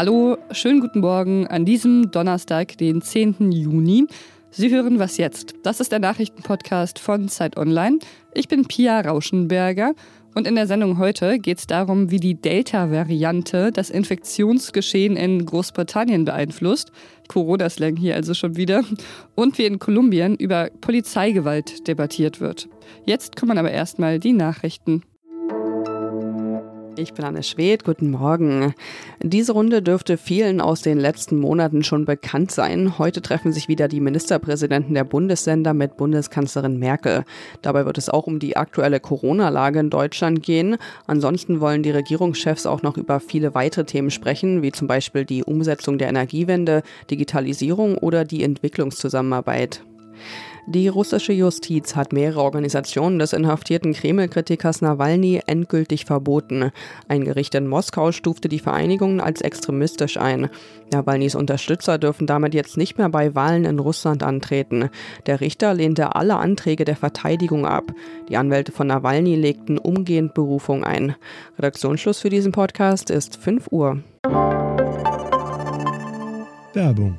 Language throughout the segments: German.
Hallo, schönen guten Morgen an diesem Donnerstag, den 10. Juni. Sie hören was jetzt. Das ist der Nachrichtenpodcast von Zeit Online. Ich bin Pia Rauschenberger und in der Sendung heute geht es darum, wie die Delta-Variante das Infektionsgeschehen in Großbritannien beeinflusst. Corona-Slang hier also schon wieder. Und wie in Kolumbien über Polizeigewalt debattiert wird. Jetzt kommen aber erstmal die Nachrichten. Ich bin Anne Schwedt, guten Morgen. Diese Runde dürfte vielen aus den letzten Monaten schon bekannt sein. Heute treffen sich wieder die Ministerpräsidenten der Bundesländer mit Bundeskanzlerin Merkel. Dabei wird es auch um die aktuelle Corona-Lage in Deutschland gehen. Ansonsten wollen die Regierungschefs auch noch über viele weitere Themen sprechen, wie zum Beispiel die Umsetzung der Energiewende, Digitalisierung oder die Entwicklungszusammenarbeit. Die russische Justiz hat mehrere Organisationen des inhaftierten Kreml-Kritikers Nawalny endgültig verboten. Ein Gericht in Moskau stufte die Vereinigungen als extremistisch ein. Nawalnys Unterstützer dürfen damit jetzt nicht mehr bei Wahlen in Russland antreten. Der Richter lehnte alle Anträge der Verteidigung ab. Die Anwälte von Nawalny legten umgehend Berufung ein. Redaktionsschluss für diesen Podcast ist 5 Uhr. Werbung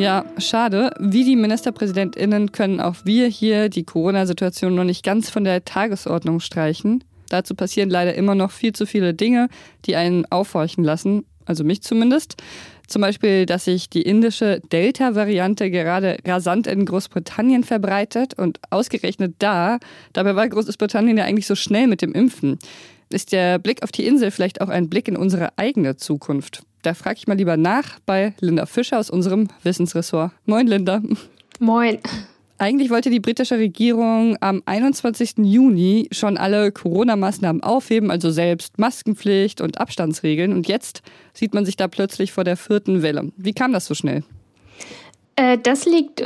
Ja, schade. Wie die MinisterpräsidentInnen können auch wir hier die Corona-Situation noch nicht ganz von der Tagesordnung streichen. Dazu passieren leider immer noch viel zu viele Dinge, die einen aufhorchen lassen, also mich zumindest. Zum Beispiel, dass sich die indische Delta-Variante gerade rasant in Großbritannien verbreitet und ausgerechnet da, dabei war Großbritannien ja eigentlich so schnell mit dem Impfen. Ist der Blick auf die Insel vielleicht auch ein Blick in unsere eigene Zukunft? Da frage ich mal lieber nach bei Linda Fischer aus unserem Wissensressort. Moin, Linda. Moin. Eigentlich wollte die britische Regierung am 21. Juni schon alle Corona-Maßnahmen aufheben, also selbst Maskenpflicht und Abstandsregeln. Und jetzt sieht man sich da plötzlich vor der vierten Welle. Wie kam das so schnell? Äh, das liegt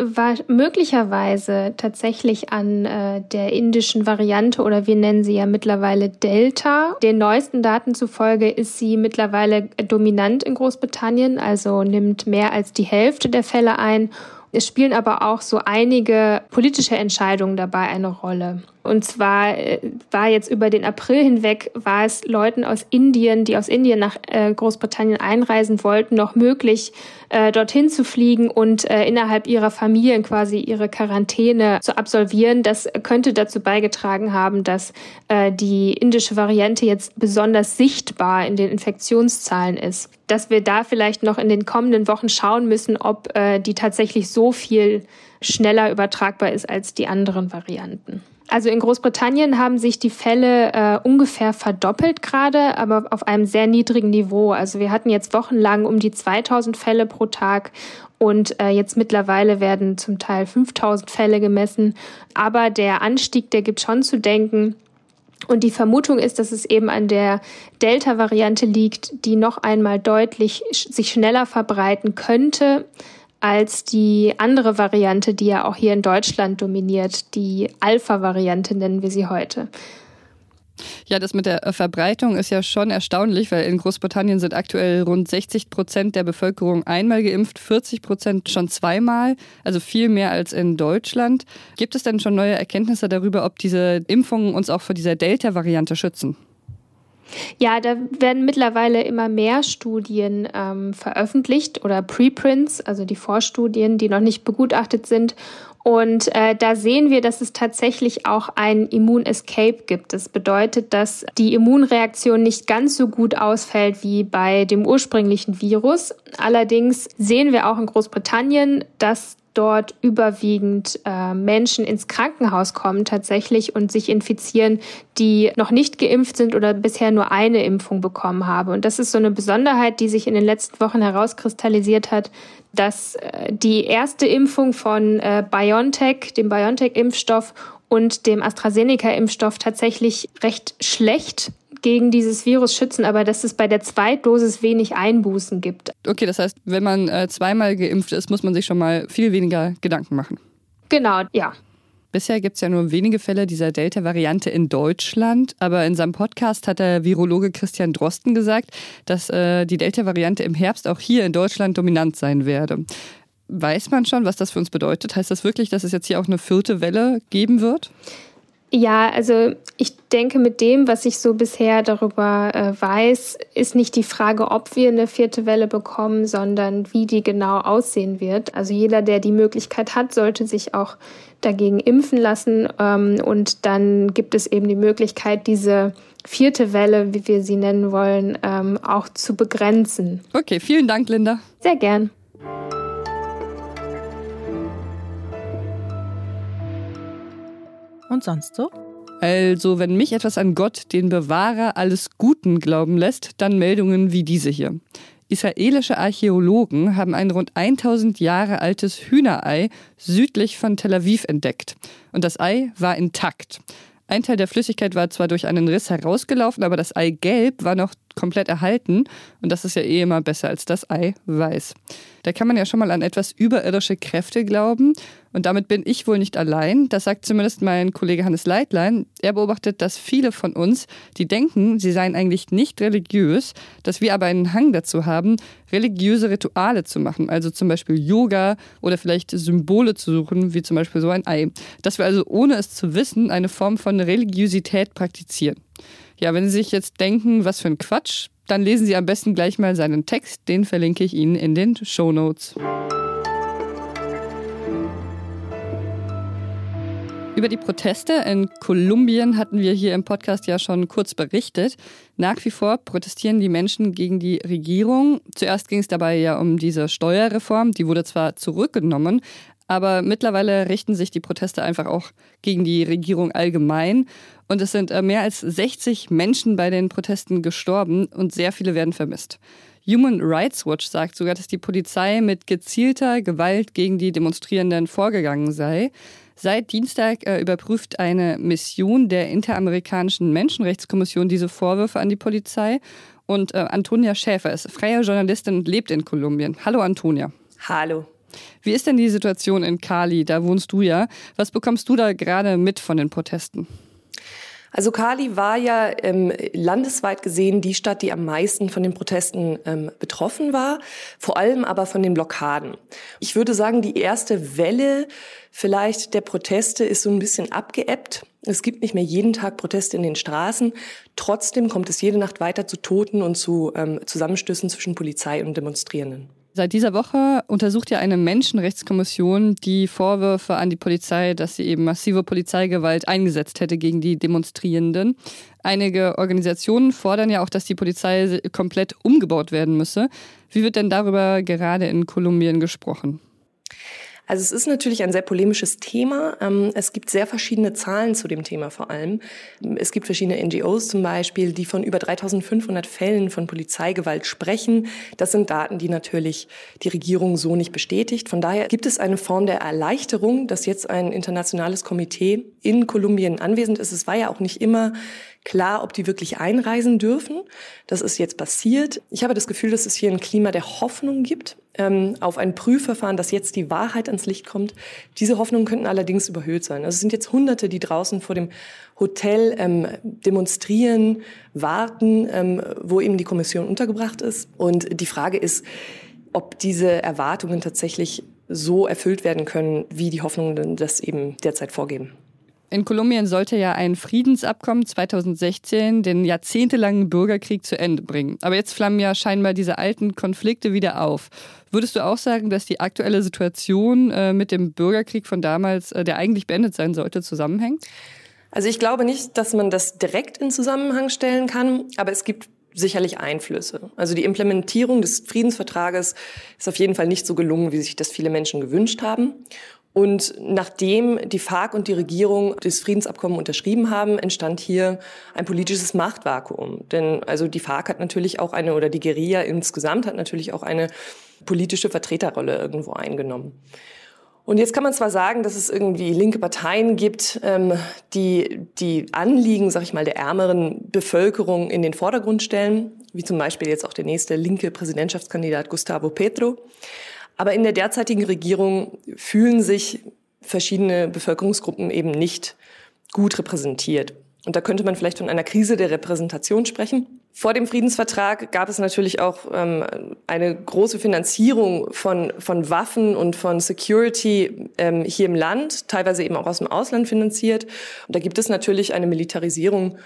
möglicherweise tatsächlich an äh, der indischen Variante oder wir nennen sie ja mittlerweile Delta. Den neuesten Daten zufolge ist sie mittlerweile dominant in Großbritannien, also nimmt mehr als die Hälfte der Fälle ein. Es spielen aber auch so einige politische Entscheidungen dabei eine Rolle. Und zwar äh, war jetzt über den April hinweg, war es Leuten aus Indien, die aus Indien nach äh, Großbritannien einreisen wollten, noch möglich, äh, dorthin zu fliegen und innerhalb ihrer Familien quasi ihre Quarantäne zu absolvieren. Das könnte dazu beigetragen haben, dass die indische Variante jetzt besonders sichtbar in den Infektionszahlen ist. Dass wir da vielleicht noch in den kommenden Wochen schauen müssen, ob die tatsächlich so viel schneller übertragbar ist als die anderen Varianten. Also in Großbritannien haben sich die Fälle äh, ungefähr verdoppelt gerade, aber auf einem sehr niedrigen Niveau. Also wir hatten jetzt wochenlang um die 2000 Fälle pro Tag und äh, jetzt mittlerweile werden zum Teil 5000 Fälle gemessen. Aber der Anstieg, der gibt schon zu denken. Und die Vermutung ist, dass es eben an der Delta-Variante liegt, die noch einmal deutlich sich schneller verbreiten könnte als die andere Variante, die ja auch hier in Deutschland dominiert, die Alpha-Variante nennen wir sie heute. Ja, das mit der Verbreitung ist ja schon erstaunlich, weil in Großbritannien sind aktuell rund 60 Prozent der Bevölkerung einmal geimpft, 40 Prozent schon zweimal, also viel mehr als in Deutschland. Gibt es denn schon neue Erkenntnisse darüber, ob diese Impfungen uns auch vor dieser Delta-Variante schützen? Ja, da werden mittlerweile immer mehr Studien ähm, veröffentlicht oder Preprints, also die Vorstudien, die noch nicht begutachtet sind. Und äh, da sehen wir, dass es tatsächlich auch ein Immun-Escape gibt. Das bedeutet, dass die Immunreaktion nicht ganz so gut ausfällt wie bei dem ursprünglichen Virus. Allerdings sehen wir auch in Großbritannien, dass dort überwiegend äh, Menschen ins Krankenhaus kommen tatsächlich und sich infizieren, die noch nicht geimpft sind oder bisher nur eine Impfung bekommen haben. Und das ist so eine Besonderheit, die sich in den letzten Wochen herauskristallisiert hat, dass äh, die erste Impfung von äh, BioNTech, dem BioNTech-Impfstoff und dem AstraZeneca-Impfstoff tatsächlich recht schlecht gegen dieses Virus schützen, aber dass es bei der Zweitdosis wenig Einbußen gibt. Okay, das heißt, wenn man äh, zweimal geimpft ist, muss man sich schon mal viel weniger Gedanken machen. Genau, ja. Bisher gibt es ja nur wenige Fälle dieser Delta-Variante in Deutschland, aber in seinem Podcast hat der Virologe Christian Drosten gesagt, dass äh, die Delta-Variante im Herbst auch hier in Deutschland dominant sein werde. Weiß man schon, was das für uns bedeutet? Heißt das wirklich, dass es jetzt hier auch eine vierte Welle geben wird? Ja, also ich denke, mit dem, was ich so bisher darüber äh, weiß, ist nicht die Frage, ob wir eine vierte Welle bekommen, sondern wie die genau aussehen wird. Also jeder, der die Möglichkeit hat, sollte sich auch dagegen impfen lassen. Ähm, und dann gibt es eben die Möglichkeit, diese vierte Welle, wie wir sie nennen wollen, ähm, auch zu begrenzen. Okay, vielen Dank, Linda. Sehr gern. Und sonst so? Also, wenn mich etwas an Gott, den Bewahrer alles Guten glauben lässt, dann Meldungen wie diese hier. Israelische Archäologen haben ein rund 1000 Jahre altes Hühnerei südlich von Tel Aviv entdeckt. Und das Ei war intakt. Ein Teil der Flüssigkeit war zwar durch einen Riss herausgelaufen, aber das Eigelb war noch komplett erhalten. Und das ist ja eh immer besser als das Ei weiß. Da kann man ja schon mal an etwas überirdische Kräfte glauben. Und damit bin ich wohl nicht allein. Das sagt zumindest mein Kollege Hannes Leitlein. Er beobachtet, dass viele von uns, die denken, sie seien eigentlich nicht religiös, dass wir aber einen Hang dazu haben, religiöse Rituale zu machen. Also zum Beispiel Yoga oder vielleicht Symbole zu suchen, wie zum Beispiel so ein Ei. Dass wir also ohne es zu wissen eine Form von Religiosität praktizieren. Ja, wenn Sie sich jetzt denken, was für ein Quatsch, dann lesen Sie am besten gleich mal seinen Text. Den verlinke ich Ihnen in den Show Notes. Über die Proteste in Kolumbien hatten wir hier im Podcast ja schon kurz berichtet. Nach wie vor protestieren die Menschen gegen die Regierung. Zuerst ging es dabei ja um diese Steuerreform, die wurde zwar zurückgenommen, aber mittlerweile richten sich die Proteste einfach auch gegen die Regierung allgemein. Und es sind äh, mehr als 60 Menschen bei den Protesten gestorben und sehr viele werden vermisst. Human Rights Watch sagt sogar, dass die Polizei mit gezielter Gewalt gegen die Demonstrierenden vorgegangen sei. Seit Dienstag äh, überprüft eine Mission der Interamerikanischen Menschenrechtskommission diese Vorwürfe an die Polizei. Und äh, Antonia Schäfer ist freie Journalistin und lebt in Kolumbien. Hallo Antonia. Hallo. Wie ist denn die Situation in Cali? Da wohnst du ja. Was bekommst du da gerade mit von den Protesten? Also Cali war ja ähm, landesweit gesehen die Stadt, die am meisten von den Protesten ähm, betroffen war, vor allem aber von den Blockaden. Ich würde sagen, die erste Welle vielleicht der Proteste ist so ein bisschen abgeebbt. Es gibt nicht mehr jeden Tag Proteste in den Straßen. Trotzdem kommt es jede Nacht weiter zu Toten und zu ähm, Zusammenstößen zwischen Polizei und Demonstrierenden. Seit dieser Woche untersucht ja eine Menschenrechtskommission die Vorwürfe an die Polizei, dass sie eben massive Polizeigewalt eingesetzt hätte gegen die Demonstrierenden. Einige Organisationen fordern ja auch, dass die Polizei komplett umgebaut werden müsse. Wie wird denn darüber gerade in Kolumbien gesprochen? Also es ist natürlich ein sehr polemisches Thema. Ähm, es gibt sehr verschiedene Zahlen zu dem Thema vor allem. Es gibt verschiedene NGOs zum Beispiel, die von über 3500 Fällen von Polizeigewalt sprechen. Das sind Daten, die natürlich die Regierung so nicht bestätigt. Von daher gibt es eine Form der Erleichterung, dass jetzt ein internationales Komitee in Kolumbien anwesend ist. Es war ja auch nicht immer klar, ob die wirklich einreisen dürfen. Das ist jetzt passiert. Ich habe das Gefühl, dass es hier ein Klima der Hoffnung gibt ähm, auf ein Prüfverfahren, dass jetzt die Wahrheit ans Licht kommt. Diese Hoffnungen könnten allerdings überhöht sein. Also es sind jetzt Hunderte, die draußen vor dem Hotel ähm, demonstrieren, warten, ähm, wo eben die Kommission untergebracht ist. Und die Frage ist, ob diese Erwartungen tatsächlich so erfüllt werden können, wie die Hoffnungen das eben derzeit vorgeben. In Kolumbien sollte ja ein Friedensabkommen 2016 den jahrzehntelangen Bürgerkrieg zu Ende bringen. Aber jetzt flammen ja scheinbar diese alten Konflikte wieder auf. Würdest du auch sagen, dass die aktuelle Situation äh, mit dem Bürgerkrieg von damals, äh, der eigentlich beendet sein sollte, zusammenhängt? Also ich glaube nicht, dass man das direkt in Zusammenhang stellen kann, aber es gibt sicherlich Einflüsse. Also die Implementierung des Friedensvertrages ist auf jeden Fall nicht so gelungen, wie sich das viele Menschen gewünscht haben. Und nachdem die FARC und die Regierung das Friedensabkommen unterschrieben haben, entstand hier ein politisches Machtvakuum. Denn also die FARC hat natürlich auch eine, oder die Guerilla insgesamt hat natürlich auch eine politische Vertreterrolle irgendwo eingenommen. Und jetzt kann man zwar sagen, dass es irgendwie linke Parteien gibt, ähm, die die Anliegen, sag ich mal, der ärmeren Bevölkerung in den Vordergrund stellen, wie zum Beispiel jetzt auch der nächste linke Präsidentschaftskandidat Gustavo Petro. Aber in der derzeitigen Regierung fühlen sich verschiedene Bevölkerungsgruppen eben nicht gut repräsentiert. Und da könnte man vielleicht von einer Krise der Repräsentation sprechen. Vor dem Friedensvertrag gab es natürlich auch ähm, eine große Finanzierung von, von Waffen und von Security ähm, hier im Land, teilweise eben auch aus dem Ausland finanziert. Und da gibt es natürlich eine Militarisierung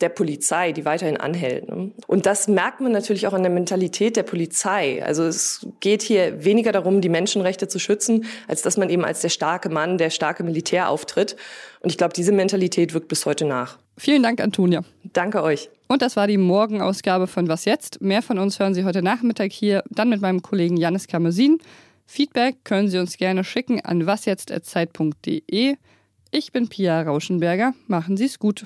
der Polizei, die weiterhin anhält. Ne? Und das merkt man natürlich auch an der Mentalität der Polizei. Also es geht hier weniger darum, die Menschenrechte zu schützen, als dass man eben als der starke Mann, der starke Militär auftritt. Und ich glaube, diese Mentalität wirkt bis heute nach. Vielen Dank, Antonia. Danke euch. Und das war die Morgenausgabe von Was jetzt? Mehr von uns hören Sie heute Nachmittag hier, dann mit meinem Kollegen Janis Kamesin. Feedback können Sie uns gerne schicken an wasjetzt.zeit.de. Ich bin Pia Rauschenberger. Machen Sie es gut.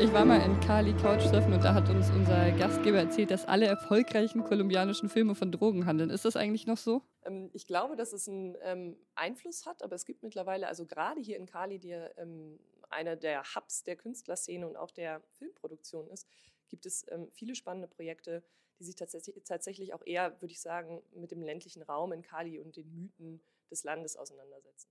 Ich war mal in Cali Couchsurfen und da hat uns unser Gastgeber erzählt, dass alle erfolgreichen kolumbianischen Filme von Drogen handeln. Ist das eigentlich noch so? Ähm, ich glaube, dass es einen ähm, Einfluss hat, aber es gibt mittlerweile, also gerade hier in Cali, die ähm, einer der Hubs der Künstlerszene und auch der Filmproduktion ist, gibt es viele spannende Projekte, die sich tatsächlich, tatsächlich auch eher, würde ich sagen, mit dem ländlichen Raum in Cali und den Mythen des Landes auseinandersetzen.